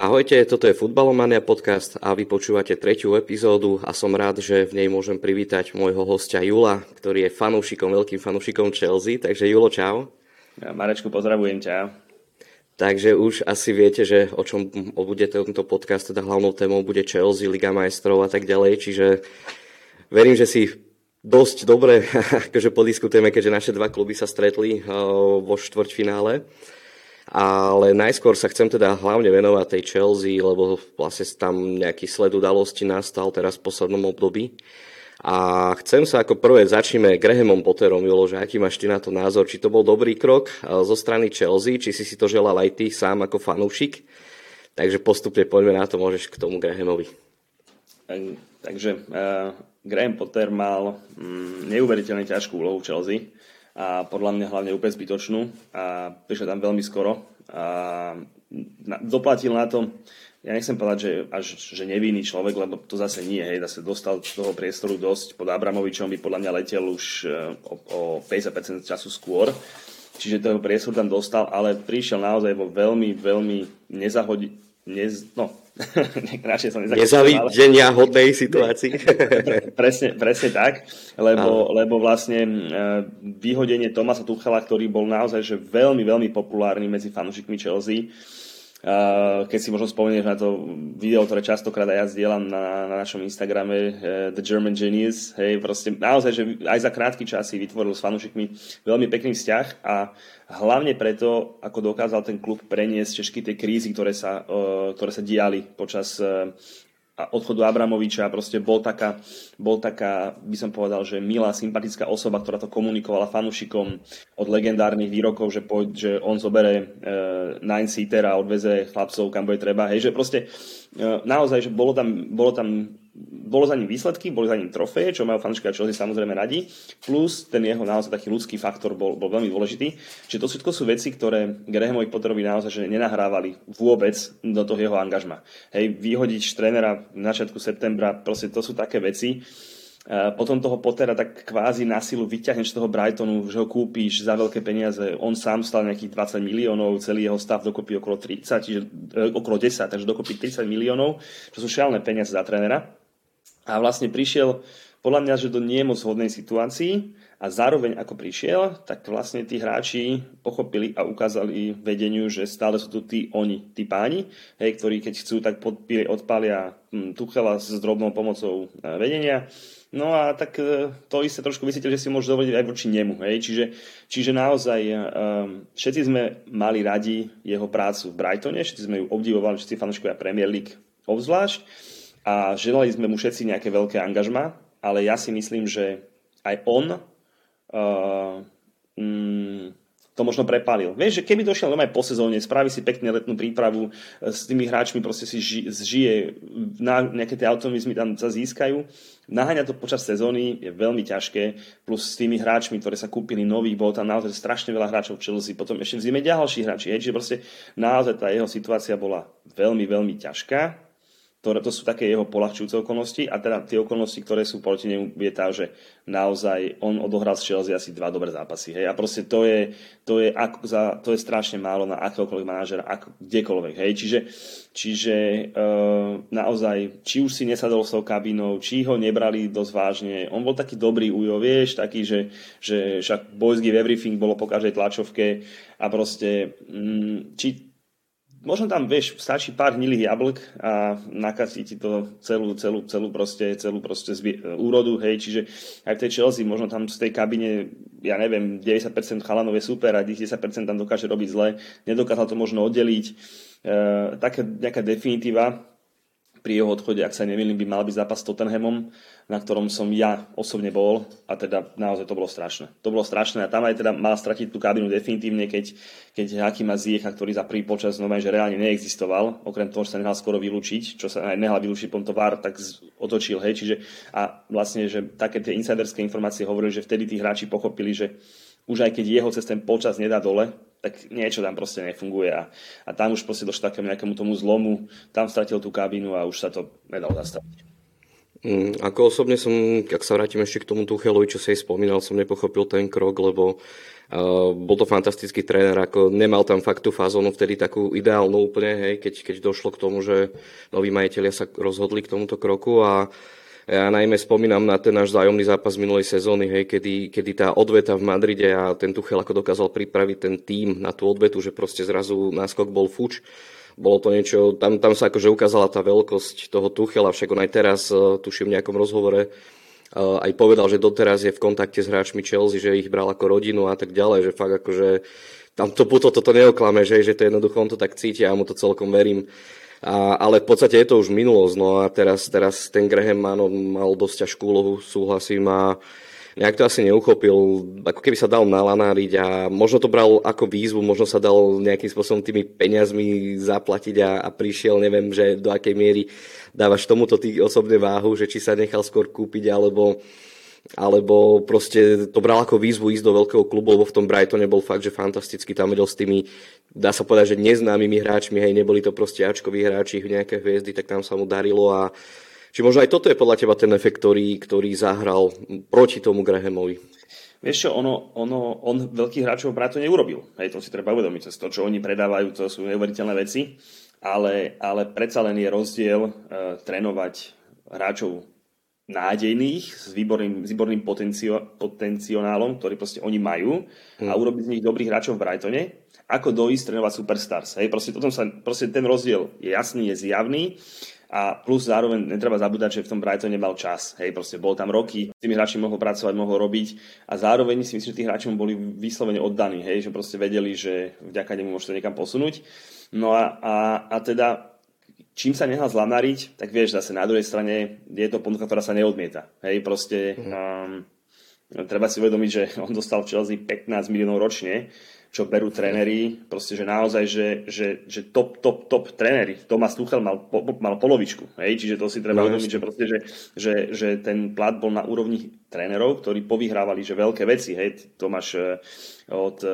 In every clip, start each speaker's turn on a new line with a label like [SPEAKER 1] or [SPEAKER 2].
[SPEAKER 1] Ahojte, toto je Futbalomania podcast a vy počúvate tretiu epizódu a som rád, že v nej môžem privítať môjho hostia Jula, ktorý je fanúšikom, veľkým fanúšikom Chelsea. Takže Julo, čau.
[SPEAKER 2] Ja, Marečku, pozdravujem ťa.
[SPEAKER 1] Takže už asi viete, že o čom bude tento podcast, teda hlavnou témou bude Chelsea, Liga majstrov a tak ďalej, čiže verím, že si dosť dobre akože podiskutujeme, keďže naše dva kluby sa stretli uh, vo štvrťfinále. Ale najskôr sa chcem teda hlavne venovať tej Chelsea, lebo vlastne tam nejaký sled udalosti nastal teraz v poslednom období. A chcem sa ako prvé začneme Grahamom Potterom, Jolo, že aký máš ty na to názor? Či to bol dobrý krok zo strany Chelsea, či si si to želal aj ty sám ako fanúšik? Takže postupne poďme na to, môžeš k tomu Grahamovi.
[SPEAKER 2] Takže uh, Graham Potter mal um, neuveriteľne ťažkú úlohu v Chelsea a podľa mňa hlavne úplne zbytočnú. A prišiel tam veľmi skoro. A na, doplatil na to, ja nechcem povedať, že až že nevinný človek, lebo to zase nie, hej, zase dostal toho priestoru dosť, pod Abramovičom by podľa mňa letel už e, o, o 50% času skôr, čiže toho priestor tam dostal, ale prišiel naozaj vo veľmi, veľmi nezahodi, nez, no,
[SPEAKER 1] radšej som Nezavidenia ale... hodnej situácii.
[SPEAKER 2] presne, presne tak, lebo, lebo vlastne e, vyhodenie Tomasa Tuchela, ktorý bol naozaj že veľmi, veľmi populárny medzi fanúšikmi Chelsea, keď si možno spomenieš na to video, ktoré častokrát aj ja zdieľam na, na našom Instagrame uh, The German Genius, hej, proste naozaj, že aj za krátky čas si vytvoril s fanúšikmi veľmi pekný vzťah a hlavne preto, ako dokázal ten klub preniesť všetky tie krízy, ktoré sa, uh, ktoré sa diali počas uh, odchodu Abramoviča proste bol taká, bol taká, by som povedal, že milá, sympatická osoba, ktorá to komunikovala fanúšikom od legendárnych výrokov, že, po, že on zobere e, nine-seater a odveze chlapcov, kam bude treba. Hej, že proste e, naozaj, že bolo tam, bolo tam bolo za ním výsledky, boli za ním trofeje, čo majú fanúšikovia Chelsea samozrejme radi, plus ten jeho naozaj taký ľudský faktor bol, bol veľmi dôležitý. Čiže to všetko sú veci, ktoré Grahamovi Potterovi naozaj že nenahrávali vôbec do toho jeho angažma. Hej, vyhodiť trénera na začiatku septembra, proste to sú také veci, potom toho Pottera tak kvázi na silu vyťahneš toho Brightonu, že ho kúpíš za veľké peniaze, on sám stal nejakých 20 miliónov, celý jeho stav dokopy okolo 30, čiže e, okolo 10, takže dokopy 30 miliónov, čo sú šialné peniaze za trénera a vlastne prišiel podľa mňa, že do nie moc hodnej situácii a zároveň ako prišiel, tak vlastne tí hráči pochopili a ukázali vedeniu, že stále sú tu tí oni, tí páni, hej, ktorí keď chcú, tak podpíli, odpália hm, Tuchela s drobnou pomocou e, vedenia. No a tak e, to isté trošku vysvetlil, že si môžu dovoliť aj voči nemu. Hej. Čiže, čiže naozaj um, všetci sme mali radi jeho prácu v Brightone, všetci sme ju obdivovali, všetci fanúškovia Premier League obzvlášť a želali sme mu všetci nejaké veľké angažma, ale ja si myslím, že aj on uh, mm, to možno prepálil. Vieš, že keby došiel aj po sezóne, spraví si pekne letnú prípravu, uh, s tými hráčmi proste si ži, zžije, na, nejaké tie automizmy tam sa získajú. Naháňať to počas sezóny je veľmi ťažké, plus s tými hráčmi, ktoré sa kúpili nových, bolo tam naozaj strašne veľa hráčov v Chelsea, potom ešte v zime ďalší hráči, hej, čiže proste naozaj tá jeho situácia bola veľmi, veľmi ťažká to, to sú také jeho polahčujúce okolnosti a teda tie okolnosti, ktoré sú proti nemu, je tá, že naozaj on odohral s Chelsea asi dva dobré zápasy. Hej? A proste to je, to je, ako za, to je strašne málo na akéhokoľvek manažera, ako, kdekoľvek. Hej? Čiže, čiže uh, naozaj, či už si nesadol s tou kabinou, či ho nebrali dosť vážne, on bol taký dobrý ujo, vieš, taký, že, že však boys give everything bolo po každej tlačovke a proste, mm, či možno tam, vieš, stačí pár hnilých jablk a nakazí ti to celú, celú, celú proste, celú proste zbie, úrodu, hej, čiže aj v tej Chelsea možno tam z tej kabine, ja neviem, 90% chalanov je super a 10% tam dokáže robiť zle, nedokázal to možno oddeliť, e, taká nejaká definitíva, pri jeho odchode, ak sa nemýlim, by mal byť zápas s Tottenhamom, na ktorom som ja osobne bol a teda naozaj to bolo strašné. To bolo strašné a tam aj teda mal stratiť tú kabinu definitívne, keď, keď Hakima Ziecha, ktorý za prvý počas znova, že reálne neexistoval, okrem toho, že sa nehal skoro vylúčiť, čo sa aj nehal vylúčiť, potom to VAR tak otočil, hej, čiže a vlastne, že také tie insiderské informácie hovorili, že vtedy tí hráči pochopili, že už aj keď jeho cez ten počas nedá dole, tak niečo tam proste nefunguje a, a tam už proste došlo takému nejakému tomu zlomu, tam stratil tú kabínu a už sa to nedalo zastaviť.
[SPEAKER 1] Mm, ako osobne som, ak sa vrátim ešte k tomu Tuchelovi, čo si aj spomínal, som nepochopil ten krok, lebo uh, bol to fantastický tréner, ako nemal tam fakt tú fazónu vtedy takú ideálnu úplne, hej, keď, keď došlo k tomu, že noví majiteľia sa rozhodli k tomuto kroku a ja najmä spomínam na ten náš zájomný zápas minulej sezóny, hej, kedy, kedy tá odveta v Madride a ten Tuchel ako dokázal pripraviť ten tým na tú odvetu, že proste zrazu náskok bol fuč bolo to niečo, tam, tam sa akože ukázala tá veľkosť toho Tuchela, však on aj teraz, uh, tuším v nejakom rozhovore, uh, aj povedal, že doteraz je v kontakte s hráčmi Chelsea, že ich bral ako rodinu a tak ďalej, že fakt akože tam to puto toto neoklame, že, že to jednoducho on to tak cíti a ja mu to celkom verím. A, ale v podstate je to už minulosť, no a teraz, teraz ten Graham áno, mal dosť ťažkú úlohu, súhlasím a nejak to asi neuchopil, ako keby sa dal nalanáriť a možno to bral ako výzvu, možno sa dal nejakým spôsobom tými peniazmi zaplatiť a, a prišiel, neviem, že do akej miery dávaš tomuto ty osobne váhu, že či sa nechal skôr kúpiť, alebo alebo proste to bral ako výzvu ísť do veľkého klubu, lebo v tom Brightone bol fakt, že fantasticky tam vedel s tými, dá sa povedať, že neznámymi hráčmi, hej, neboli to proste Ačkoví hráči, nejaké hviezdy, tak tam sa mu darilo a či možno aj toto je podľa teba ten efekt, ktorý, ktorý zahral proti tomu Grahamovi?
[SPEAKER 2] Vieš čo, ono, ono, on veľkých hráčov to neurobil. Hej, to si treba uvedomiť. To, čo oni predávajú, to sú neuveriteľné veci. Ale, ale predsa len je rozdiel uh, trénovať hráčov nádejných, s výborným, s výborným potencio, potenciálom, ktorý proste oni majú a mm. urobiť z nich dobrých hráčov v Brightone, ako dojsť trénovať superstars. Hej, proste, potom sa, proste ten rozdiel je jasný, je zjavný a plus zároveň netreba zabúdať, že v tom Brightone nemal čas. Hej, proste bol tam roky, s tými hráčmi mohol pracovať, mohol robiť a zároveň si myslím, že tí hráči mu boli vyslovene oddaní, hej, že proste vedeli, že vďaka nemu môžete niekam posunúť. No a, a, a teda čím sa nehal zlamariť, tak vieš, zase na druhej strane je to ponuka, ktorá sa neodmieta. Hej, proste um, treba si uvedomiť, že on dostal v Chelsea 15 miliónov ročne, čo berú tréneri, proste, že naozaj, že, že, že top, top, top tréneri. Thomas Tuchel mal, po, mal polovičku, hej? čiže to si treba no, uvedomiť, že, proste, že, že, že ten plat bol na úrovni trénerov, ktorí povyhrávali že veľké veci. Hej? Tomáš eh, od uh,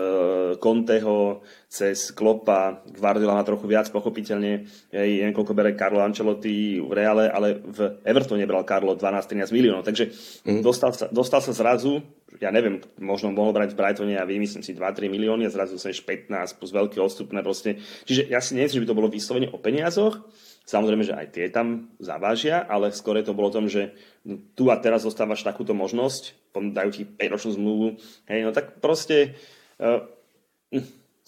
[SPEAKER 2] Conteho cez Klopa, Guardiola má trochu viac pochopiteľne, hej, neviem koľko bere Carlo Ancelotti v Reale, ale v Evertone bral Carlo 12-13 miliónov, takže mm. dostal, sa, dostal sa zrazu ja neviem, možno mohol brať v Brightone a vymyslím si 2-3 milióny a zrazu sa 15 plus veľké odstupné proste. Čiže ja si neviem, že by to bolo vyslovene o peniazoch, Samozrejme, že aj tie tam zavážia, ale skôr to bolo o tom, že tu a teraz dostávaš takúto možnosť, dajú ti 5-ročnú zmluvu, hej, no tak proste, uh,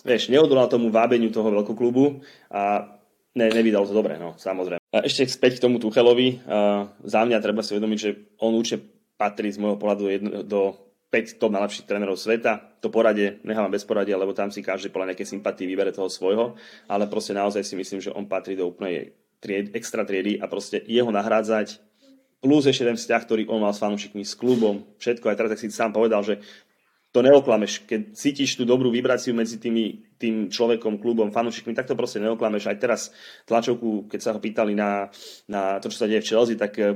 [SPEAKER 2] vieš, neodolal tomu vábeniu toho veľkoklubu a ne, nevydal to dobre, no, samozrejme. A ešte späť k tomu Tuchelovi, uh, za mňa treba si uvedomiť, že on určite patrí z môjho pohľadu jedno, do 5 top najlepších trénerov sveta. To poradie nechávam bez poradia, lebo tam si každý podľa nejaké sympatii vybere toho svojho, ale proste naozaj si myslím, že on patrí do úplnej tried, extra triedy a proste jeho nahrádzať plus ešte ten vzťah, ktorý on mal s fanúšikmi, s klubom, všetko. Aj teraz, tak si sám povedal, že to neoklameš. Keď cítiš tú dobrú vibráciu medzi tými, tým človekom, klubom, fanúšikmi, tak to proste neoklameš. Aj teraz tlačovku, keď sa ho pýtali na, na to, čo sa deje v Chelsea, tak eh,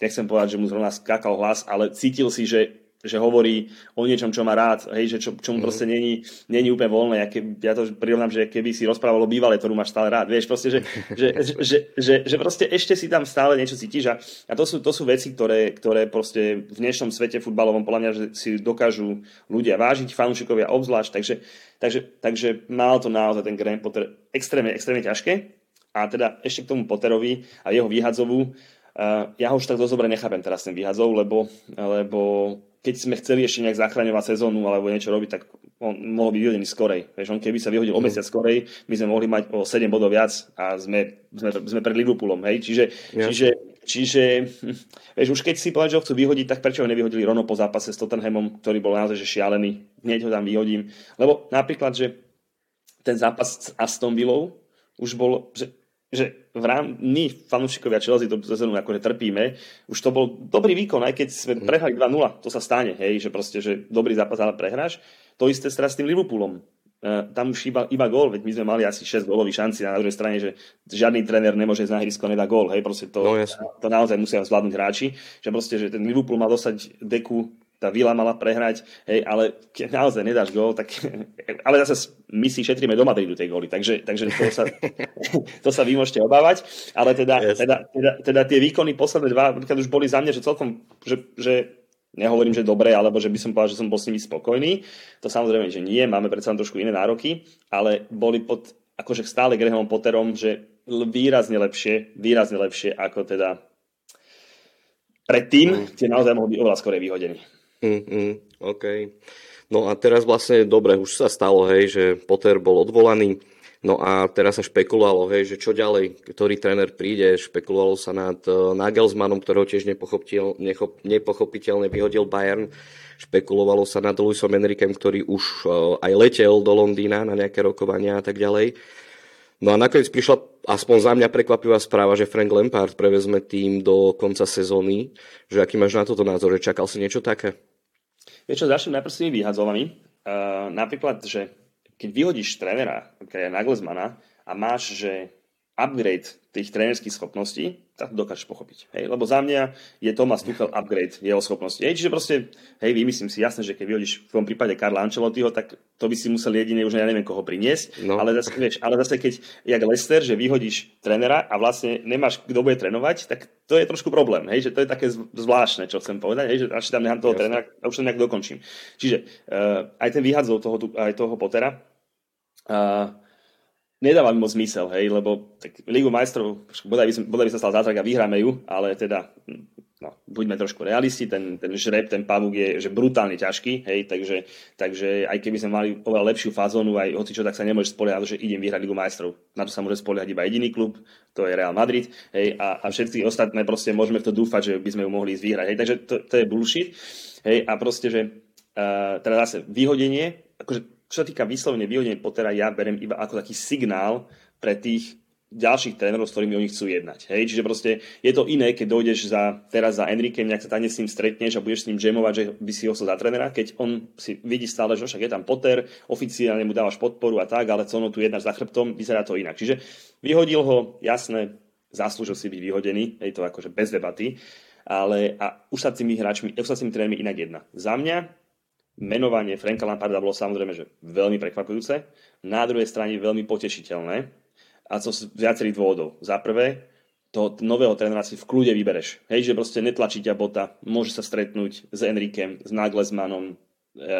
[SPEAKER 2] nechcem povedať, že mu zrovna skákal hlas, ale cítil si, že že hovorí o niečom, čo má rád, hej, že čo, čo mu mm proste není, není úplne voľné. Ja, ke, ja to prirovnám, že keby si rozprával o bývalej, ktorú máš stále rád. Vieš, proste, že, že, že, že, že, že proste ešte si tam stále niečo cítiš a, a to, sú, to sú veci, ktoré, ktoré proste v dnešnom svete futbalovom podľa mňa že si dokážu ľudia vážiť, fanúšikovia obzvlášť, takže, takže, takže mal to naozaj ten Graham Potter extrémne, extrémne ťažké. A teda ešte k tomu Potterovi a jeho výhadzovú, Uh, ja ho už tak dosť dobre nechápem teraz ten výhadzov, lebo, lebo keď sme chceli ešte nejak zachraňovať sezónu alebo niečo robiť, tak on mohol byť vyhodený skorej. Vieš, on keby sa vyhodil o mesiac skorej, my sme mohli mať o 7 bodov viac a sme, sme, sme pred Liverpoolom. Hej? Čiže, ja. čiže, čiže vieš, už keď si povedal, že ho chcú vyhodiť, tak prečo ho nevyhodili rovno po zápase s Tottenhamom, ktorý bol naozaj že šialený. Hneď ho tam vyhodím. Lebo napríklad, že ten zápas s Aston Villou už bol, že že v rám, my, fanúšikovia Chelsea, tú sezónu akože trpíme, už to bol dobrý výkon, aj keď sme mhm. prehrali 2-0, to sa stane, hej, že proste, že dobrý zápas, ale prehráš. To isté teraz s tým Liverpoolom. Uh, tam už iba, iba gól, veď my sme mali asi 6 gólových šanci na druhej strane, že žiadny tréner nemôže z ihrisko nedá gól, hej, proste to, no, to naozaj musia zvládnuť hráči, že proste, že ten Liverpool mal dostať deku tá Vila mala prehrať, hej, ale keď naozaj nedáš gól, tak, ale zase my si šetríme do Madridu tej góly, takže, takže to, sa, to sa vy môžete obávať, ale teda, yes. teda, teda, teda, tie výkony posledné dva, keď už boli za mňa, že celkom, že, že nehovorím, že dobre, alebo že by som povedal, že som bol s nimi spokojný, to samozrejme, že nie, máme predsa trošku iné nároky, ale boli pod akože stále Graham Potterom, že výrazne lepšie, výrazne lepšie ako teda predtým, mm. tie naozaj mohli byť oveľa skorej vyhodení.
[SPEAKER 1] Mm, mm, OK. No a teraz vlastne, dobre, už sa stalo, hej, že Potter bol odvolaný, no a teraz sa špekulovalo, hej, že čo ďalej, ktorý tréner príde, špekulovalo sa nad uh, Nagelsmannom, ktorého tiež nepochopiteľne vyhodil Bayern, špekulovalo sa nad Luisom Enrikem, ktorý už uh, aj letel do Londýna na nejaké rokovania a tak ďalej. No a nakoniec prišla aspoň za mňa prekvapivá správa, že Frank Lampard prevezme tým do konca sezóny. Že aký máš na toto názor? Že čakal si niečo také?
[SPEAKER 2] Vieš čo, začnem najprv s tými vyhadzovami. Uh, napríklad, že keď vyhodíš trénera, je Nagelsmana, a máš, že upgrade tých trénerských schopností, tak to dokážeš pochopiť. Hej? Lebo za mňa je Thomas Tuchel upgrade jeho schopnosti. Hej? Čiže proste, hej, vymyslím si jasne, že keď vyhodíš v tom prípade Karla Ancelottiho, tak to by si musel jedine už ja neviem koho priniesť, no. ale, zase, vieš, ale zase keď, jak Lester, že vyhodíš trénera a vlastne nemáš, kto bude trénovať, tak to je trošku problém, hej? že to je také zvláštne, čo chcem povedať, hej? že až tam nechám toho trénera a už to nejak dokončím. Čiže uh, aj ten vyhadzov toho, aj toho Pottera, uh, nedáva moc zmysel, hej, lebo tak Ligu majstrov, bodaj by, bodaj by sa stal zázrak a vyhráme ju, ale teda, no, buďme trošku realisti, ten, ten žreb, ten pavúk je že brutálne ťažký, hej, takže, takže aj keby sme mali oveľa lepšiu fazónu, aj hoci čo, tak sa nemôže spoliehať, že idem vyhrať Ligu majstrov. Na to sa môže spoliehať iba jediný klub, to je Real Madrid, hej, a, a všetci ostatné proste môžeme v to dúfať, že by sme ju mohli ísť vyhrať, hej, takže to, to je bullshit, hej, a proste, že uh, teda zase vyhodenie, akože čo sa týka vyslovene vyhodenia Pottera, ja berem iba ako taký signál pre tých ďalších trénerov, s ktorými oni chcú jednať. Hej? Čiže proste je to iné, keď dojdeš za, teraz za Enrikem, nejak sa tam s ním stretneš a budeš s ním jamovať, že by si ho chcel za trénera, keď on si vidí stále, že však je tam Potter, oficiálne mu dávaš podporu a tak, ale co ono tu jednáš za chrbtom, vyzerá to inak. Čiže vyhodil ho, jasné, zaslúžil si byť vyhodený, je to akože bez debaty, ale a už sa s tými hráčmi, už sa tými trénermi inak jedna. Za mňa menovanie Franka Lamparda bolo samozrejme že veľmi prekvapujúce, na druhej strane veľmi potešiteľné a to z viacerých dôvodov. Za prvé, to nového trénera si v kľude vybereš. Hej, že proste netlačí ťa bota, môže sa stretnúť s Enrikem, s Nagelsmannom, e,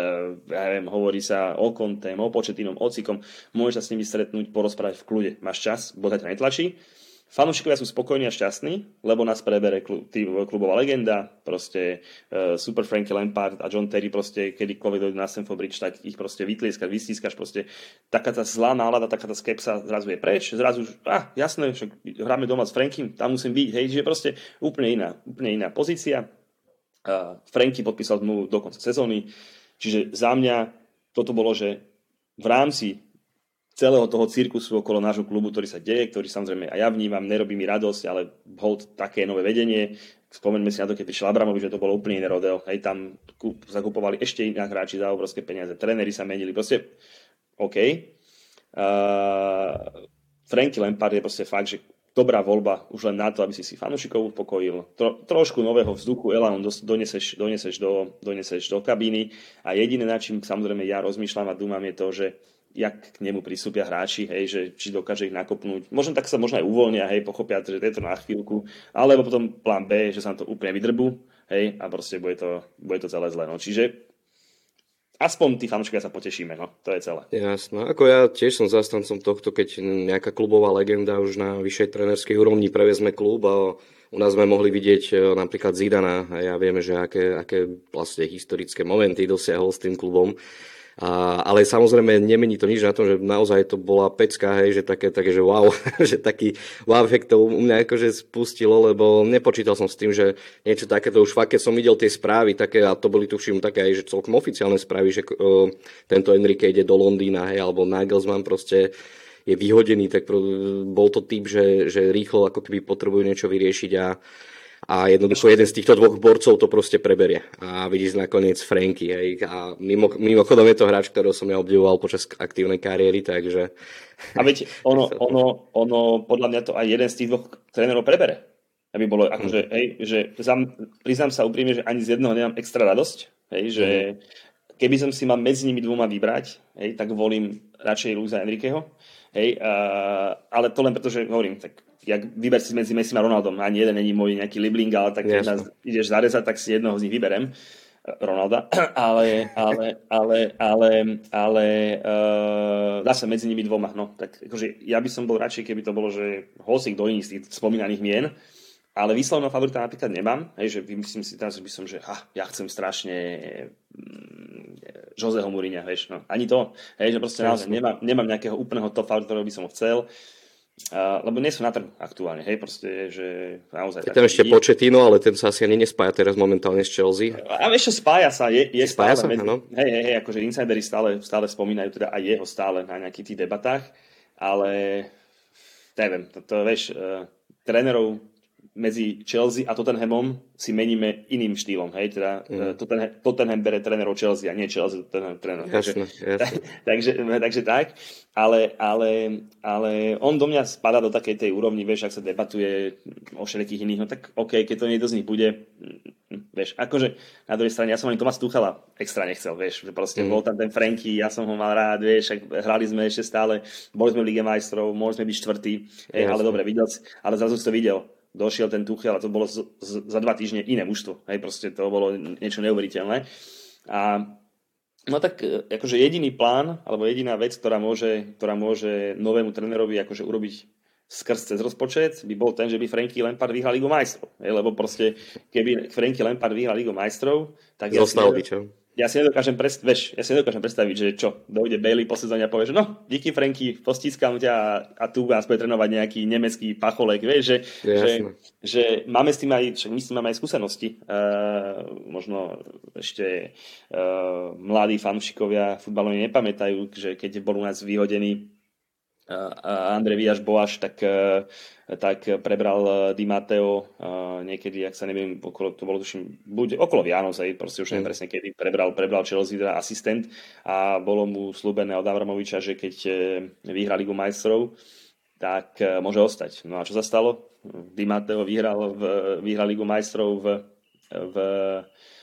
[SPEAKER 2] ja neviem, hovorí sa o Kontem, o Početinom, o Cikom, môže sa s nimi stretnúť, porozprávať v kľude. Máš čas, bota ťa netlačí Fanúšikovia sú spokojní a šťastní, lebo nás prebere klubová legenda, proste uh, Super Frankie Lampard a John Terry proste kedykoľvek dojde na Stamford Bridge, tak ich proste vytlieskaš, vystískaš, proste taká tá zlá nálada, taká tá skepsa zrazu je preč, zrazu už, ah, jasné, však hráme doma s Frankiem, tam musím byť, hej, že proste úplne iná, úplne iná pozícia. Uh, Franky podpísal zmluvu do konca sezóny, čiže za mňa toto bolo, že v rámci celého toho cirkusu okolo nášho klubu, ktorý sa deje, ktorý samozrejme aj ja vnímam, nerobí mi radosť, ale hold také nové vedenie. Spomeňme si na to, keď prišiel Abramovi, že to bolo úplne iné rodeo. Hej, tam zakupovali ešte iná hráči za obrovské peniaze, tréneri sa menili, proste OK. Uh, Franky Lampard je proste fakt, že dobrá voľba už len na to, aby si si fanúšikov upokojil. Tro, trošku nového vzduchu, Elan doneseš, doneseš, do, doneseš do kabíny a jediné, na čím samozrejme ja rozmýšľam a dúmam je to, že jak k nemu pristúpia hráči, hej, že či dokáže ich nakopnúť. Možno tak sa možno aj uvoľnia, hej, pochopia, že je to na chvíľku, alebo potom plán B, že sa to úplne vydrbú, hej, a proste bude to, bude to celé zle. No. Čiže aspoň tí fanúšikovia sa potešíme, no, to je celé.
[SPEAKER 1] Jasno, ako ja tiež som zastancom tohto, keď nejaká klubová legenda už na vyššej trenerskej úrovni prevezme klub a u nás sme mohli vidieť e, napríklad Zidana a ja vieme, že aké, aké vlastne historické momenty dosiahol s tým klubom a, ale samozrejme nemení to nič na tom, že naozaj to bola pecka, hej, že také, také že wow, že taký wow efekt to u mňa akože spustilo, lebo nepočítal som s tým, že niečo takéto. Už fakt, keď som videl tie správy, také, a to boli tuším také aj, že celkom oficiálne správy, že uh, tento Enrique ide do Londýna, hej, alebo Nagelsmann proste je vyhodený, tak bol to typ, že, že rýchlo ako keby potrebujú niečo vyriešiť a a jednoducho jeden z týchto dvoch borcov to proste preberie. A vidíš nakoniec Franky. Hej. A mimo, mimochodom je to hráč, ktorého som ja obdivoval počas aktívnej kariéry, takže...
[SPEAKER 2] A veď ono, ono, ono, podľa mňa to aj jeden z tých dvoch trénerov prebere. Aby bolo akože, hmm. hej, že zam, priznám sa úprimne, že ani z jedného nemám extra radosť, Hej, že keby som si mal medzi nimi dvoma vybrať, hej, tak volím radšej Luisa Enriqueho. Hej, uh, ale to len preto, že hovorím, tak jak vyber si medzi Messi a Ronaldom, ani jeden není môj nejaký libling, ale tak keď nás ideš zarezať, tak si jednoho z nich vyberem. Ronalda, ale, ale, ale, ale, ale uh, dá sa medzi nimi dvoma. No, tak akože ja by som bol radšej, keby to bolo, že hosik do iných z tých spomínaných mien, ale výslovného favorita napríklad nemám, hej, že myslím si teraz, že by som, že ha, ja chcem strašne mm, Joseho Mourinha, vieš, no, ani to, hej, že proste naozaj nemám, nemám nejakého úplného top favorita, ktorého by som chcel, Uh, lebo nie sú na trhu aktuálne, hej, proste, že naozaj...
[SPEAKER 1] Je tam ešte Početino, ale ten sa asi ani nespája teraz momentálne s Chelsea.
[SPEAKER 2] A vieš čo, spája sa, je, je
[SPEAKER 1] spája stále... Sa, medzi,
[SPEAKER 2] hej, hej, hej, akože insidery stále, stále spomínajú, teda aj jeho stále na nejakých tých debatách, ale neviem, to, to vieš, uh, trénerov medzi Chelsea a Tottenhamom si meníme iným štýlom. Hej? Teda, mm. Tottenham, Tottenham bere trénerov Chelsea a nie Chelsea Tottenham tréner.
[SPEAKER 1] Jasne, takže, jasne.
[SPEAKER 2] takže, takže tak, ale, ale, ale on do mňa spada do takej tej úrovni, vieš, ak sa debatuje o všetkých iných, no tak OK, keď to niekto z nich bude, vieš, akože na druhej strane, ja som ani Tomas Tuchala extra nechcel, vieš, že proste mm. bol tam ten Franky, ja som ho mal rád, vieš, hrali sme ešte stále, boli sme v Lige majstrov, mohli sme byť štvrtý, hej, ale dobre, videl, ale zrazu si to videl, došiel ten Tuchel a to bolo z, z, za dva týždne iné mužstvo. Hej, proste to bolo niečo neuveriteľné. A no tak e, akože jediný plán, alebo jediná vec, ktorá môže, ktorá môže novému trénerovi akože urobiť skrz cez rozpočet, by bol ten, že by Franky Lampard vyhral Ligu majstrov. Lebo proste, keby Franky Lampard vyhral Ligu majstrov, tak
[SPEAKER 1] Zostal by, čo?
[SPEAKER 2] Ja si nedokážem, predstaviť, vieš, ja si nedokážem predstaviť, že čo, dojde Bailey po sezóne a povie, že no, díky Franky, postískam ťa a, a tu vás bude trénovať nejaký nemecký pacholek, vieš, že, že, že, máme s tým aj, však my s tým máme aj skúsenosti. Uh, možno ešte uh, mladí fanúšikovia futbalovi nepamätajú, že keď bol u nás vyhodený Andrej Viaš Boáš, tak, e, tak prebral e, Di Matteo e, niekedy, ak sa neviem, okolo, to bolo tuším, buď okolo Vianoc, aj proste už neviem presne kedy, prebral, prebral Chelsea teda asistent a bolo mu slúbené od Avramoviča, že keď vyhrá Ligu majstrov, tak môže ostať. No a čo sa stalo? Di Matteo vyhral, v, vyhral Ligu majstrov v, v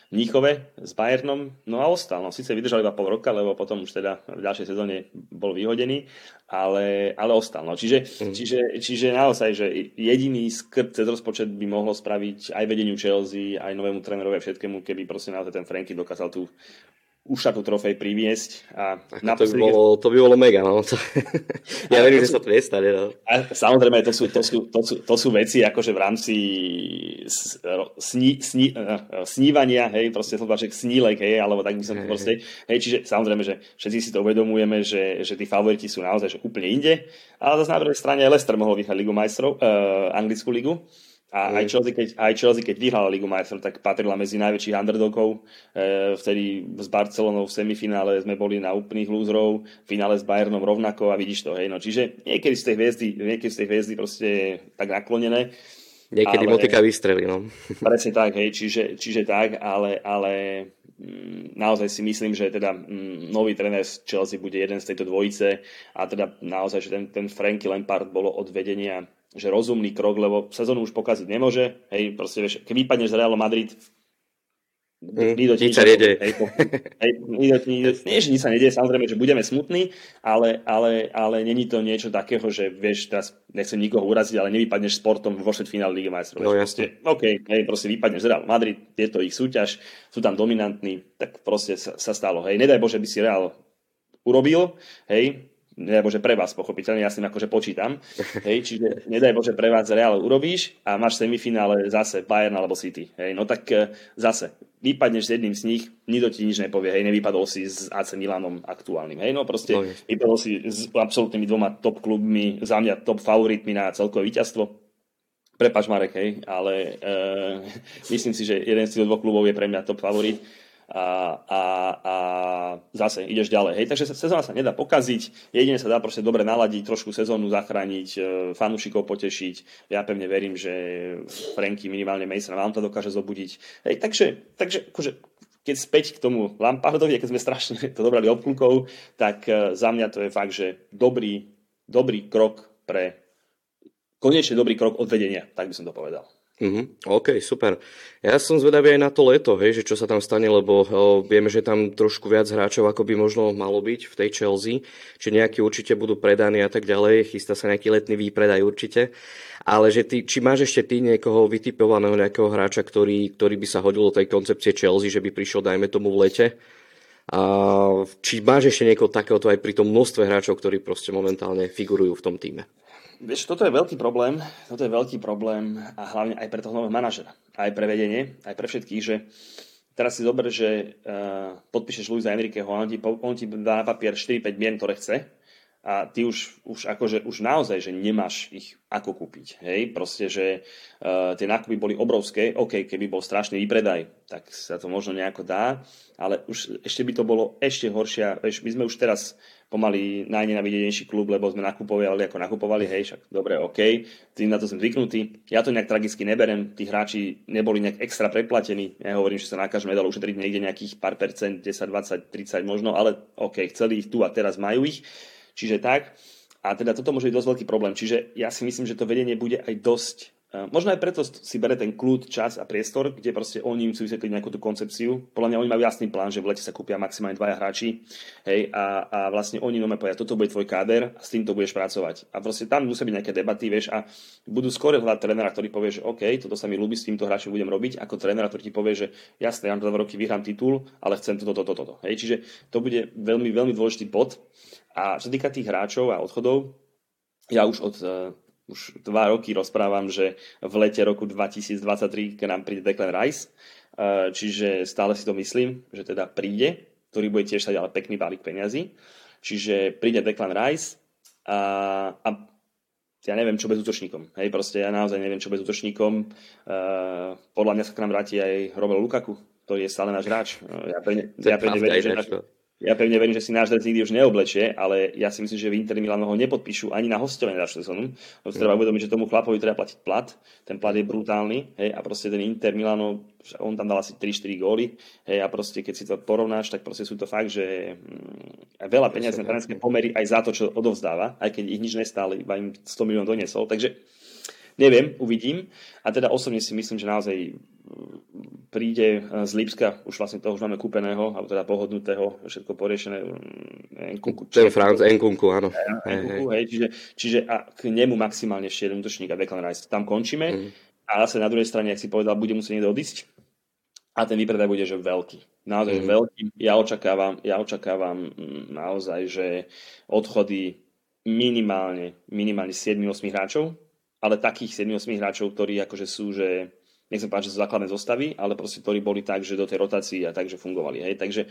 [SPEAKER 2] Mníchove s Bayernom, no a ostal. No, síce vydržal iba pol roka, lebo potom už teda v ďalšej sezóne bol vyhodený, ale, ale ostal. No, čiže, mm. čiže, čiže naozaj, že jediný skrt cez rozpočet by mohlo spraviť aj vedeniu Chelsea, aj novému trénerovi a všetkému, keby proste naozaj ten Franky dokázal tú ušatú trofej priviesť. A
[SPEAKER 1] to, by bolo, to by bolo mega, no. ja verím, že sa to nestane, no.
[SPEAKER 2] A samozrejme, to sú, to, sú, to, sú, to sú veci, akože v rámci sní, sní, eh, snívania, hej, proste že snílek, hej, alebo tak by som to proste, hej, čiže samozrejme, že všetci si to uvedomujeme, že, že tí favoriti sú naozaj že úplne inde, ale zase na druhej strane Leicester mohol vyhrať Ligu majstrov, uh, anglickú ligu, a aj Chelsea, keď, aj Chelsea, keď vyhrala Ligu majstrov, tak patrila medzi najväčších underdogov. E, vtedy s Barcelonou v semifinále sme boli na úplných lúzrov, v finále s Bayernom rovnako a vidíš to. Hej. No, čiže niekedy z tej hviezdy, niekedy z tej hviezdy proste tak naklonené.
[SPEAKER 1] Niekedy ale, motika vystrelí, no.
[SPEAKER 2] Presne tak, hej, čiže, čiže tak, ale, ale mm, naozaj si myslím, že teda mm, nový tréner z Chelsea bude jeden z tejto dvojice a teda naozaj, že ten, ten Franky Lampard bolo od vedenia že rozumný krok, lebo sezónu už pokaziť nemôže. Hej, proste vieš, keď vypadneš z Real Madrid,
[SPEAKER 1] Mm, nič sa nedie. Hej,
[SPEAKER 2] hej, nie, že nič sa nedie, samozrejme, že budeme smutní, ale, ale, ale není to niečo takého, že vieš, teraz nechcem nikoho uraziť, ale nevypadneš sportom vo finále Ligy majstrov.
[SPEAKER 1] No, proste,
[SPEAKER 2] OK, hej, proste vypadneš z Real Madrid, je to ich súťaž, sú tam dominantní, tak proste sa, sa stalo. Hej, nedaj Bože, by si Real urobil, hej, nedaj Bože pre vás, pochopiteľne, ja s tým akože počítam. Hej, čiže nedaj Bože pre vás Real urobíš a máš semifinále zase Bayern alebo City. Hej, no tak e, zase vypadneš s jedným z nich, nikto ti nič nepovie, hej, nevypadol si s AC Milanom aktuálnym, hej, no proste no, vypadol si s absolútnymi dvoma top klubmi, za mňa top favoritmi na celkové víťazstvo. Prepač Marek, hej, ale e, myslím si, že jeden z tých dvoch klubov je pre mňa top favorit a, a, a zase ideš ďalej. Hej, takže sezóna sa nedá pokaziť, jedine sa dá proste dobre naladiť, trošku sezónu zachrániť, e, fanúšikov potešiť. Ja pevne verím, že Franky minimálne Mason to dokáže zobudiť. Hej, takže, takže akože, keď späť k tomu Lampardovi, keď sme strašne to dobrali obklukov, tak e, za mňa to je fakt, že dobrý, dobrý krok pre konečne dobrý krok od vedenia, tak by som to povedal.
[SPEAKER 1] Mm-hmm. OK, super. Ja som zvedavý aj na to leto, hej, že čo sa tam stane, lebo o, vieme, že tam trošku viac hráčov, ako by možno malo byť v tej Chelsea, či nejakí určite budú predaní a tak ďalej, chystá sa nejaký letný výpredaj určite, ale že ty, či máš ešte ty niekoho vytipovaného nejakého hráča, ktorý, ktorý by sa hodil do tej koncepcie Chelsea, že by prišiel, dajme tomu, v lete, a či máš ešte niekoho takéhoto aj pri tom množstve hráčov, ktorí proste momentálne figurujú v tom týme?
[SPEAKER 2] Vieš, toto je veľký problém, toto je veľký problém a hlavne aj pre toho nového manažera, aj pre vedenie, aj pre všetkých, že teraz si zober, že uh, podpíšeš Luisa Enriqueho a on ti, on ti dá na papier 4-5 mien, ktoré chce a ty už, už akože už naozaj, že nemáš ich ako kúpiť. Hej, proste, že uh, tie nákupy boli obrovské, OK, keby bol strašný výpredaj, tak sa to možno nejako dá, ale už ešte by to bolo ešte horšie. Vieš, my sme už teraz pomaly najnenavidenejší klub, lebo sme nakupovali ako nakupovali, hej, však dobre, OK, tým na to som zvyknutý. Ja to nejak tragicky neberem, tí hráči neboli nejak extra preplatení, ja hovorím, že sa na každom medal ušetriť niekde nejakých pár percent, 10, 20, 30 možno, ale OK, chceli ich tu a teraz majú ich, čiže tak. A teda toto môže byť dosť veľký problém, čiže ja si myslím, že to vedenie bude aj dosť Možno aj preto si bere ten kľud, čas a priestor, kde proste oni im chcú vysvetliť nejakú tú koncepciu. Podľa mňa oni majú jasný plán, že v lete sa kúpia maximálne dvaja hráči hej, a, a vlastne oni nome povedia, toto bude tvoj káder a s týmto budeš pracovať. A proste tam musia byť nejaké debaty, vieš, a budú skôr hľadať trénera, ktorý povie, že OK, toto sa mi ľúbi, s týmto hráčom budem robiť, ako trénera, ktorý ti povie, že jasné, ja na dva roky vyhrám titul, ale chcem toto, toto, toto. Hej, čiže to bude veľmi, veľmi dôležitý bod. A čo týka tých hráčov a odchodov, ja už od už dva roky rozprávam, že v lete roku 2023 k nám príde Declan Rice, e, čiže stále si to myslím, že teda príde, ktorý bude tiež stať ale pekný balík peňazí. Čiže príde Declan Rice a, a ja neviem, čo bez útočníkom. Hej, proste ja naozaj neviem, čo bez útočníkom. Uh, podľa mňa sa k nám vráti aj Robert Lukaku, ktorý je stále náš hráč. Ja pevne, ja pevne verím, že náš, ja pevne verím, že si náš nikdy už neoblečie, ale ja si myslím, že v Inter Milano ho nepodpíšu ani na hostovanie ďalšiu sezónu. Lebo treba uvedomiť, že tomu chlapovi treba platiť plat. Ten plat je brutálny. Hej, a proste ten Inter Milano, on tam dal asi 3-4 góly. Hej, a proste keď si to porovnáš, tak proste sú to fakt, že mm, veľa peniazí na trénerské pomery aj za to, čo odovzdáva, aj keď ich nič nestále, iba im 100 miliónov doniesol. Takže neviem, uvidím. A teda osobne si myslím, že naozaj príde z Lipska, už vlastne toho už máme kúpeného, alebo teda pohodnutého, všetko poriešené.
[SPEAKER 1] Mm, Enkunku, Ten Franz Enkunku, áno.
[SPEAKER 2] Enkunku, hej, čiže, čiže a k nemu maximálne ešte jeden útočník a Declan Rice. Tam končíme mm. a zase na druhej strane, ak si povedal, bude musieť niekto odísť a ten výpredaj bude, že veľký. Naozaj, mm. že veľký. Ja očakávam, ja očakávam mm, naozaj, že odchody minimálne, minimálne 7-8 hráčov, ale takých 7-8 hráčov, ktorí akože sú, že nechcem povedať, že sú základné zostavy, ale proste ktorí boli tak, že do tej rotácii a takže fungovali. Hej. Takže,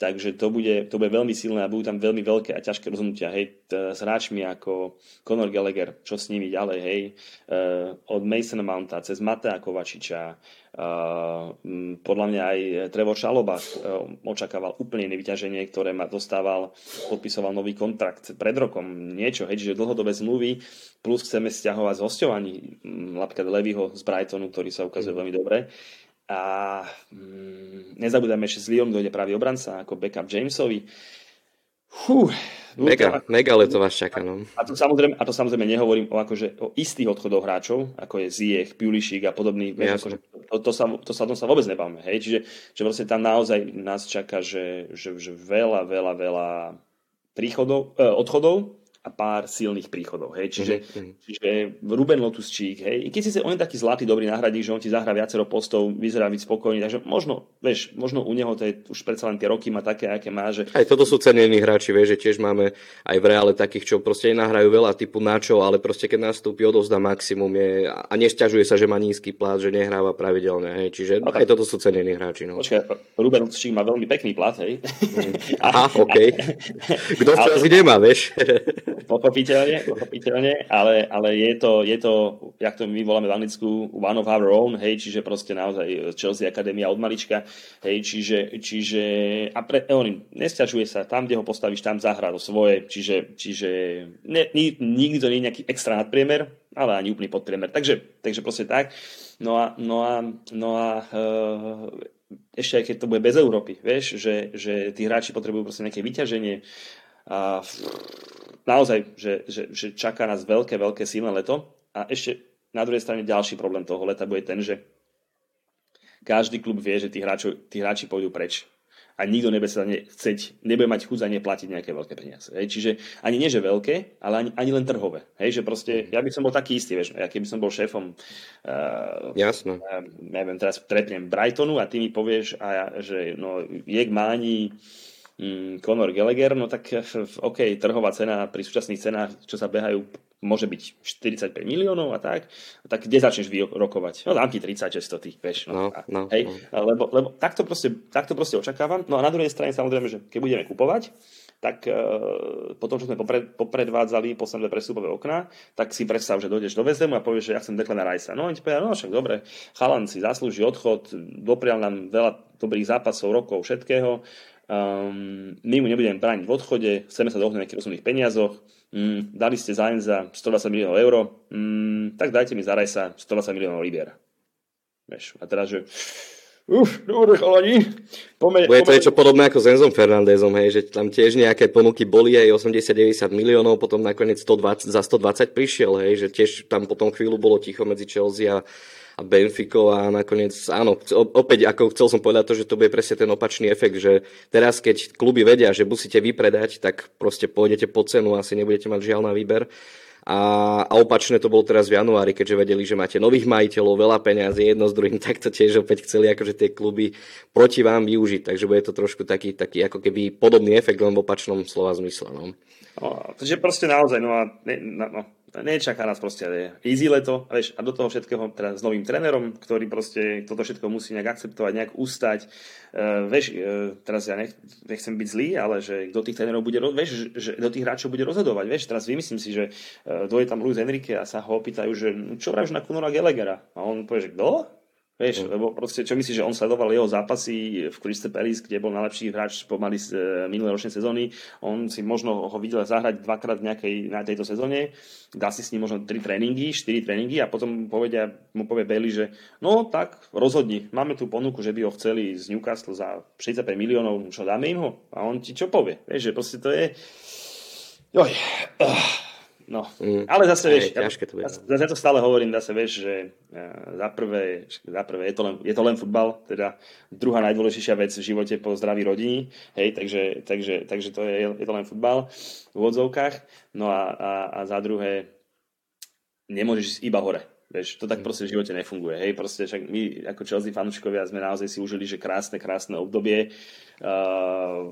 [SPEAKER 2] takže to, bude, to bude veľmi silné a budú tam veľmi veľké a ťažké rozhodnutia. Hej. S hráčmi ako Conor Gallagher, čo s nimi ďalej, hej. Uh, od Masona Mounta cez Matea Kovačiča, Uh, podľa mňa aj Trevor Šaloba uh, očakával úplne nevyťaženie, ktoré ma dostával, podpisoval nový kontrakt pred rokom, niečo, hej, že dlhodobé zmluvy, plus chceme stiahovať z hostovaní napríklad Levyho z Brightonu, ktorý sa ukazuje veľmi dobre. A um, nezabúdajme, že z Lyon dojde pravý obranca ako backup Jamesovi.
[SPEAKER 1] Fú, mega, mega leto vás čaká. No.
[SPEAKER 2] A, to samozrejme, a to samozrejme nehovorím o, akože, o istých odchodoch hráčov, ako je Ziech, Pulišík a podobný. Ja, akože, to, to, sa, to, sa, to sa vôbec nebavme. Hej? Čiže že vlastne tam naozaj nás čaká, že, že, že veľa, veľa, veľa príchodov, eh, odchodov a pár silných príchodov. Hej. Čiže, mm-hmm. čiže Ruben Lotusčík, hej, keď si on je taký zlatý, dobrý náhradník, že on ti zahrá viacero postov, vyzerá byť spokojný, takže možno, vieš, možno u neho to je, už predsa len tie roky má také, aké má. Že...
[SPEAKER 1] Aj toto sú cenení hráči, vieš, že tiež máme aj v reále takých, čo proste nahrajú veľa typu načo, ale proste keď nastúpi, odovzdá maximum je, a nesťažuje sa, že má nízky plat, že nehráva pravidelne. Hej. Čiže no, aj toto sú cenení hráči. No.
[SPEAKER 2] Počkaj, Ruben Lotusčík má veľmi pekný plat, hej.
[SPEAKER 1] Aha, OK. Kto ale... nemá, vieš.
[SPEAKER 2] pochopiteľne, pochopiteľne, ale, ale je, to, je to, jak to my voláme v Anglicku, one of our own, hej, čiže proste naozaj Chelsea Akadémia od malička, hej, čiže, čiže a pre, on nesťažuje sa, tam, kde ho postavíš, tam zahrá to svoje, čiže, čiže ne, nikdy to nie je nejaký extra nadpriemer, ale ani úplný podpriemer, takže, takže proste tak. No a, no a, no a uh, ešte aj keď to bude bez Európy, vieš, že, že tí hráči potrebujú proste nejaké vyťaženie a naozaj, že, že, že čaká nás veľké, veľké silné leto a ešte na druhej strane ďalší problém toho leta bude ten, že každý klub vie, že tí, hráči, tí hráči pôjdu preč a nikto nebude sa ne, chceť, nebude mať chuť za ne platiť nejaké veľké peniaze. Hej. Čiže ani nie, že veľké, ale ani, ani len trhové. Hej. Že proste, ja by som bol taký istý, vieš, ja keby som bol šéfom uh,
[SPEAKER 1] Jasno.
[SPEAKER 2] Uh, neviem, teraz trepnem Brightonu a ty mi povieš, a ja, že no, Jek Máni um, Conor Gallagher, no tak OK, trhová cena pri súčasných cenách, čo sa behajú môže byť 45 miliónov a tak, tak kde začneš vyrokovať? No dám ti 30, 600 tých, vieš.
[SPEAKER 1] No, no, no,
[SPEAKER 2] hej, no. Lebo, lebo takto, proste, takto proste očakávam. No a na druhej strane samozrejme, že keď budeme kupovať, tak e, potom, čo sme popred, popredvádzali posledné prestupové okná, tak si predstav, že dojdeš do Vezemu a povieš, že ja chcem Declana Rajsa. No oni ti povedia, no však dobre, chalan si zaslúži odchod, doprial nám veľa dobrých zápasov, rokov, všetkého. Um, my mu nebudeme brániť v odchode, chceme sa dohodnúť nejakých rozumných peniazoch, mm, dali ste za za 120 miliónov eur, mm, tak dajte mi za Rajsa 120 miliónov libier. Vieš, a teraz, že Uf, dobre chalani.
[SPEAKER 1] Pome, Bude to niečo podobné ako s Enzom Fernandezom, hej, že tam tiež nejaké ponuky boli aj 80-90 miliónov, potom nakoniec 120, za 120 prišiel, hej, že tiež tam potom chvíľu bolo ticho medzi Chelsea a, a Benfico a nakoniec, áno, opäť ako chcel som povedať to, že to bude presne ten opačný efekt, že teraz keď kluby vedia, že musíte vypredať, tak proste pôjdete po cenu, asi nebudete mať žiaľ na výber a, a opačne to bolo teraz v januári, keďže vedeli, že máte nových majiteľov, veľa peňazí, jedno s druhým, tak to tiež opäť chceli akože tie kluby proti vám využiť. Takže bude to trošku taký, taký ako keby podobný efekt, len v opačnom slova zmysle. No.
[SPEAKER 2] No, takže proste naozaj, no a ne, no, nečaká nás proste easy leto, vieš, a do toho všetkého teda s novým trénerom, ktorý proste toto všetko musí nejak akceptovať, nejak ustať. Uh, vieš, uh, teraz ja nech, nechcem byť zlý, ale že kto tých trénerov bude, vieš, že do tých hráčov bude rozhodovať, vieš, teraz vymyslím si, že uh, dojde tam Luis Enrique a sa ho opýtajú, že čo vravíš na Conora Gallaghera? A on povie, že kto? Vieš, mm. lebo proste, čo myslíš, že on sledoval jeho zápasy v Crystal Palace, kde bol najlepší hráč pomaly z e, minulé ročnej sezóny. On si možno ho videl zahrať dvakrát v nejakej, na tejto sezóne, dá si s ním možno tri tréningy, štyri tréningy a potom povedia, mu povie Bailey, že no tak, rozhodni, máme tu ponuku, že by ho chceli z Newcastle za 65 miliónov, čo dáme im ho? A on ti čo povie? Vieš, že proste to je... Joj, uh No, mm, ale zase, vieš, ja, to zase, zase to stále hovorím, zase vieš, že uh, za prvé, za prvé je, to len, je to len futbal, teda druhá najdôležitejšia vec v živote po zdraví rodiny, hej, takže, takže, takže to je, je to len futbal v odzovkách, no a, a, a za druhé nemôžeš ísť iba hore, Vieš, to tak mm. proste v živote nefunguje. Hej, proste však my ako Chelsea fanúškovia sme naozaj si užili, že krásne, krásne obdobie, uh,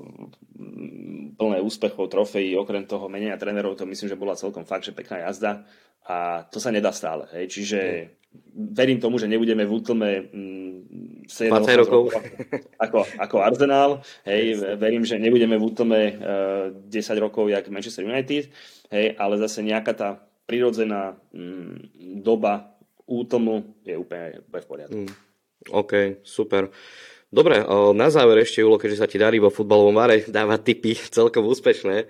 [SPEAKER 2] plné úspechov, trofejí, okrem toho menenia trénerov, to myslím, že bola celkom fakt, že pekná jazda a to sa nedá stále. Hej, čiže mm. verím tomu, že nebudeme v útlme mm,
[SPEAKER 1] 7 rokov
[SPEAKER 2] ako, ako Arsenal. Hej, verím, že nebudeme v útlme uh, 10 rokov jak Manchester United, hej, ale zase nejaká tá prirodzená mm, doba útlmu je úplne, v poriadku. Mm.
[SPEAKER 1] OK, super. Dobre, na záver ešte, Julo, keďže sa ti darí vo futbalovom vare dávať tipy celkom úspešné.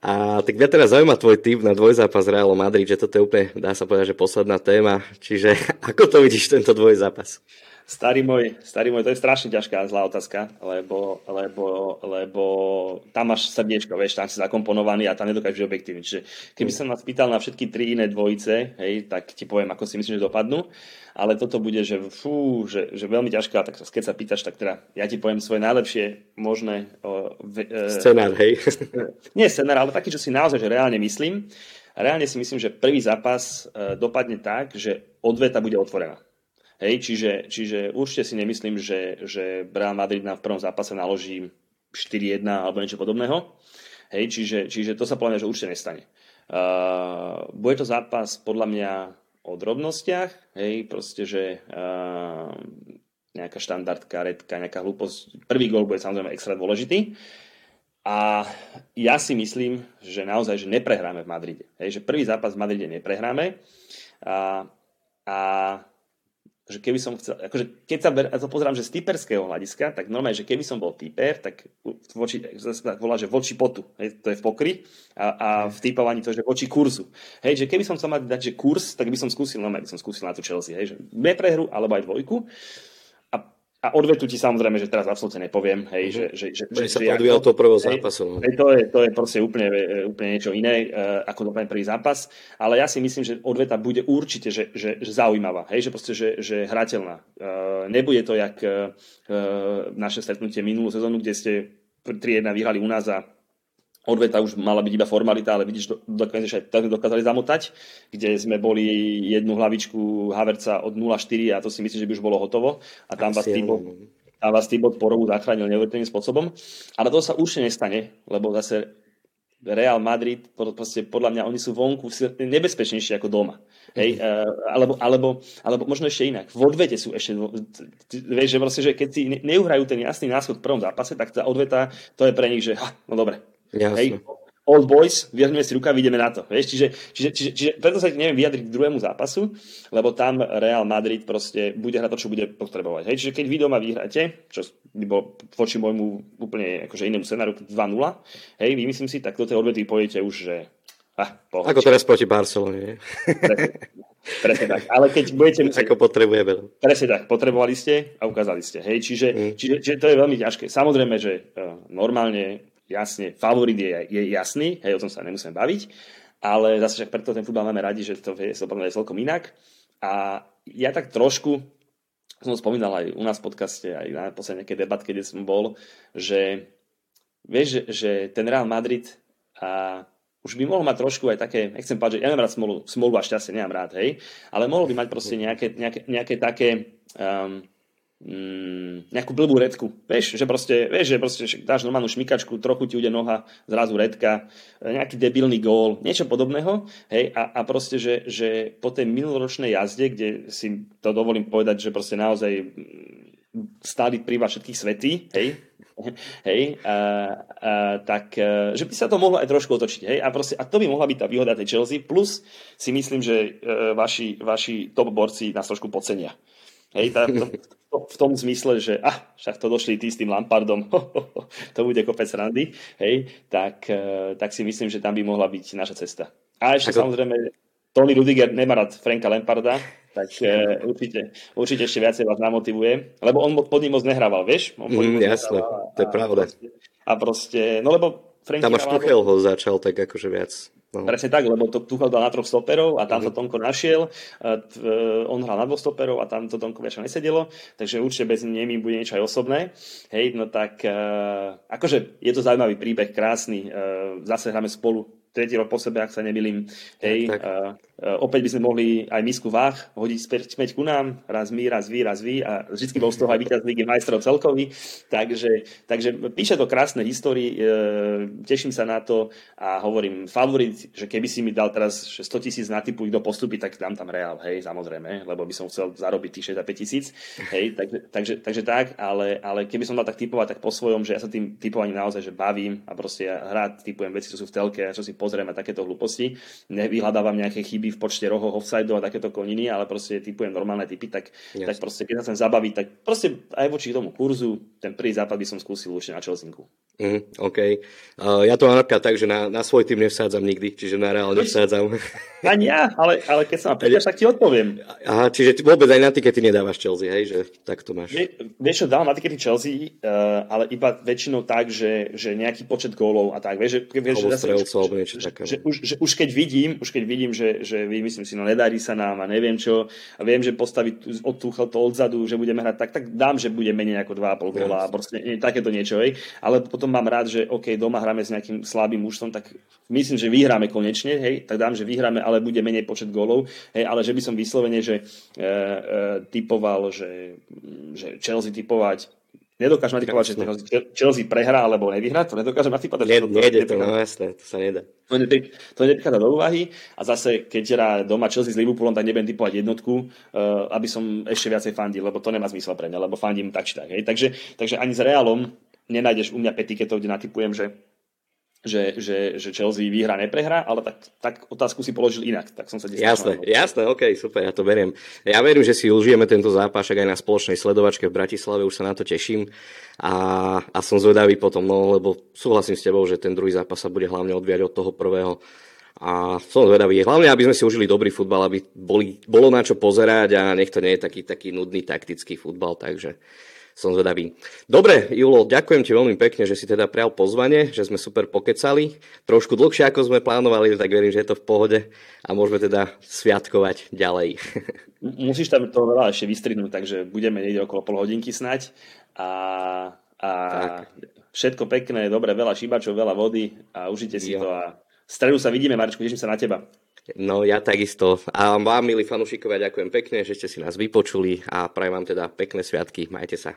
[SPEAKER 1] A tak mňa teraz zaujíma tvoj tip na dvojzápas Real Madrid, že toto je úplne, dá sa povedať, že posledná téma. Čiže ako to vidíš tento dvojzápas?
[SPEAKER 2] Starý môj, starý môj, to je strašne ťažká zlá otázka, lebo, lebo, lebo tam máš srdiečko, vieš, tam si zakomponovaný a tam nedokážeš byť objektívny. Čiže keby som nás pýtal na všetky tri iné dvojice, hej, tak ti poviem, ako si myslím, že dopadnú. Ale toto bude, že, fú, že, že veľmi ťažká, tak keď sa pýtaš, tak teda ja ti poviem svoje najlepšie možné... O,
[SPEAKER 1] v, e, scenár, hej?
[SPEAKER 2] Nie scenár, ale taký, čo si naozaj že reálne myslím. Reálne si myslím, že prvý zápas e, dopadne tak, že odveta bude otvorená. Hej, čiže, čiže určite si nemyslím, že, že Real Madrid v prvom zápase naloží 4-1 alebo niečo podobného. Hej, čiže, čiže to sa podľa mňa že určite nestane. Uh, bude to zápas podľa mňa o drobnostiach, hej, proste, že uh, nejaká štandardka, redka, nejaká hlúposť. Prvý gól bude samozrejme extra dôležitý. A ja si myslím, že naozaj, že neprehráme v Madride. Hej, že prvý zápas v Madride neprehráme. A, a že keby som chcel, akože keď sa ber, to pozerám, že z typerského hľadiska, tak normálne, že keby som bol typer, tak voči, tak volá, že voči potu, hej, to je v pokry a, a v typovaní to, že voči kurzu. Hej, že keby som chcel mať dať, že kurz, tak by som skúsil, normálne by som skúsil na tú Chelsea, hej, že prehru alebo aj dvojku. A, odvetu ti samozrejme, že teraz absolútne nepoviem, hej, mm-hmm. že, že, že,
[SPEAKER 1] že, sa podvíjal toho prvého zápasu.
[SPEAKER 2] No. Hej, to, je, to je proste úplne, úplne niečo iné, uh, ako dopadne prvý zápas, ale ja si myslím, že odveta bude určite že, že, že zaujímavá, hej, že proste, že, že hrateľná. Uh, nebude to jak uh, naše stretnutie minulú sezónu, kde ste 3-1 vyhrali u nás a odveta už mala byť iba formalita, ale vidíš, dokonca aj tak dokázali zamotať, kde sme boli jednu hlavičku Haverca od 0-4 a to si myslím, že by už bolo hotovo. A tam vás Tibot, tam vás Tibot porovu zachránil neuveriteľným spôsobom. Ale to sa už nestane, lebo zase Real Madrid, proste podľa mňa oni sú vonku nebezpečnejšie ako doma. Hej, mm. alebo, alebo, alebo možno ešte inak. V odvete sú ešte, vieš, že, proste, že keď si neuhrajú ten jasný náschod v prvom zápase, tak tá odveta, to je pre nich, že ha, no dobre,
[SPEAKER 1] Jasne. Hej,
[SPEAKER 2] old boys, viažme si ruka, ideme na to. Vieš? Čiže, čiže, čiže, čiže preto sa neviem vyjadriť k druhému zápasu, lebo tam Real Madrid proste bude hrať to, čo bude potrebovať. Hej? Čiže keď vy doma vyhráte, čo by bolo voči môjmu úplne akože inému scenáru 2-0, hej, vy myslím si, tak do tej odvety pojete už, že
[SPEAKER 1] Ah, Ako teraz proti Barcelone,
[SPEAKER 2] Presne, presne tak. Ale keď budete...
[SPEAKER 1] Ako potrebujeme.
[SPEAKER 2] Presne tak. Potrebovali ste a ukázali ste. Hej? Čiže, mm. čiže, čiže to je veľmi ťažké. Samozrejme, že uh, normálne jasne, favorit je, je jasný, hej, o tom sa nemusíme baviť, ale zase však preto ten futbal máme radi, že to je celkom inak. A ja tak trošku, som spomínal aj u nás v podcaste, aj na poslednej nejakej debatke, kde som bol, že vieš, že, že ten Real Madrid a už by mohol mať trošku aj také, nechcem že ja nemám rád smolu, smolu a šťastie, nemám rád, hej, ale mohol by mať proste nejaké, nejaké, nejaké také um, mm, nejakú blbú redku. Vieš, že proste, vieš, že proste dáš normálnu šmikačku, trochu ti ide noha, zrazu redka, e, nejaký debilný gól, niečo podobného. Hej, a, a proste, že, že po tej minuloročnej jazde, kde si to dovolím povedať, že proste naozaj mm, stáli pri vás všetkých svetí, hej, hej, a, a, tak, e, že by sa to mohlo aj trošku otočiť, hej, a, proste, a to by mohla byť tá výhoda tej Chelsea, plus si myslím, že e, vaši, vaši top borci nás trošku podcenia. Hej, tá, to, to, v tom zmysle, že ah, však to došli tí s tým Lampardom, to bude kopec randy, hej, tak, eh, tak si myslím, že tam by mohla byť naša cesta. A ešte Ako... samozrejme, Tony Rudiger nemá rád Franka Lamparda, tak uh, určite, určite ešte viacej vás namotivuje, lebo on pod ním moc nehrával, vieš? On
[SPEAKER 1] mm, jasné, to je pravda. A
[SPEAKER 2] proste, no lebo
[SPEAKER 1] Franky Tam až Tuchel ho začal tak akože viac
[SPEAKER 2] No. Presne tak, lebo to Tuchel dal na troch stoperov a tam to Tonko našiel. On hral na dvoch stoperov a tam to Tonko viac nesedelo, takže určite bez nimi bude niečo aj osobné. Hej, no tak akože je to zaujímavý príbeh, krásny. Zase hráme spolu tretí rok po sebe, ak sa nemilím. Hej, tak, tak. Uh, opäť by sme mohli aj misku váh hodiť späť, späť ku nám, raz my, raz vy, raz vy a vždy bol z toho aj víťaz Ligy majstrov celkový. Takže, takže píše to krásne histórii, uh, teším sa na to a hovorím favorit, že keby si mi dal teraz 100 tisíc na typu, kto postupí, tak dám tam Real, hej, samozrejme, lebo by som chcel zarobiť tých 65 tisíc, hej, takže, takže, takže tak, ale, ale keby som mal tak typovať, tak po svojom, že ja sa tým typovaním naozaj že bavím a proste ja rád typujem veci, čo sú v telke a čo si pozrieme takéto hlúposti. Nevyhľadávam nejaké chyby v počte rohov, offside a takéto koniny, ale proste typujem normálne typy, tak, yes. tak proste keď sa chcem zabaviť, tak proste aj voči tomu kurzu, ten prvý západ by som skúsil už na Chelsea.
[SPEAKER 1] Mm, OK. Uh, ja to mám tak, že na, na svoj tým nevsádzam nikdy, čiže na reálne nevsádzam.
[SPEAKER 2] Ani ja, ale, ale keď sa ma pýtaš, tak ti odpoviem.
[SPEAKER 1] Aha, čiže vôbec aj na tikety nedávaš Chelsea, hej, že tak to máš. Vie,
[SPEAKER 2] vieš čo, dávam na tikety Chelsea, uh, ale iba väčšinou tak, že, že nejaký počet gólov a tak, vieš, že, vieš,
[SPEAKER 1] že, strelcov, alebo niečo
[SPEAKER 2] že, že, už, že, už keď vidím, už keď vidím, že, že vymyslím si, no nedarí sa nám a neviem čo, a viem, že postaviť od Tuchel to odzadu, že budeme hrať tak, tak dám, že bude menej ako 2,5 góla a proste takéto niečo, hej. Ale potom mám rád, že OK, doma hráme s nejakým slabým mužstvom, tak myslím, že vyhráme konečne, hej, tak dám, že vyhráme, ale bude menej počet gólov, hej, ale že by som vyslovene, že e, e, typoval, že, že Chelsea typovať Nedokážem typovať, že Chelsea prehrá alebo nevyhrá, to nedokážem typovať.
[SPEAKER 1] Nie, to, nejde to, no jasné, to sa nedá.
[SPEAKER 2] To, ne, to neprichádza do úvahy a zase, keď hrá doma Chelsea s Liverpoolom, tak nebudem typovať jednotku, uh, aby som ešte viacej fandil, lebo to nemá zmysel pre mňa, lebo fandím tak či tak. Hej. Takže, takže ani s Realom nenájdeš u mňa petiketov, kde natypujem, že že, že, že Chelsea vyhrá, neprehrá, ale tak, tak otázku si položil inak. Tak som sa
[SPEAKER 1] jasné, jasné, ok, super, ja to beriem. Ja verím, že si užijeme tento zápas aj na spoločnej sledovačke v Bratislave, už sa na to teším a, a som zvedavý potom, no, lebo súhlasím s tebou, že ten druhý zápas sa bude hlavne odviať od toho prvého a som zvedavý. Hlavne, aby sme si užili dobrý futbal, aby boli, bolo na čo pozerať a nech to nie je taký, taký nudný taktický futbal, takže som zvedavý. Dobre, Julo, ďakujem ti veľmi pekne, že si teda prijal pozvanie, že sme super pokecali. Trošku dlhšie, ako sme plánovali, tak verím, že je to v pohode a môžeme teda sviatkovať ďalej.
[SPEAKER 2] Musíš tam toho veľa ešte vystrihnúť, takže budeme niekde okolo pol hodinky snať a, a všetko pekné, dobre, veľa šíbačov, veľa vody a užite si jo. to a v stredu sa vidíme, Marečku, teším sa na teba.
[SPEAKER 1] No ja takisto. A vám, milí fanúšikovia, ďakujem pekne, že ste si nás vypočuli a prajem vám teda pekné sviatky. Majte sa.